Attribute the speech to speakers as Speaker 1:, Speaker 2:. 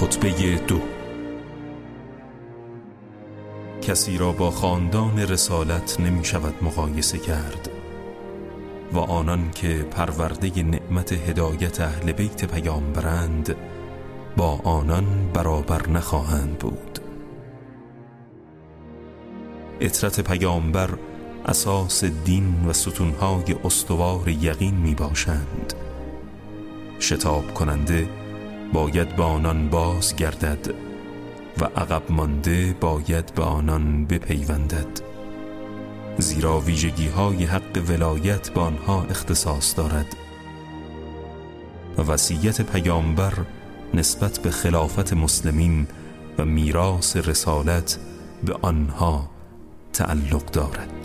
Speaker 1: خطبه دو. کسی را با خاندان رسالت نمی شود مقایسه کرد و آنان که پرورده نعمت هدایت اهل بیت پیامبرند با آنان برابر نخواهند بود. اطرت پیامبر اساس دین و ستونهای استوار یقین می باشند. شتاب کننده باید به آنان باز گردد و عقب مانده باید به آنان بپیوندد. زیرا ویژگی های حق ولایت به آنها اختصاص دارد. و وصیت پیامبر نسبت به خلافت مسلمین و میراث رسالت به آنها تعلق دارد.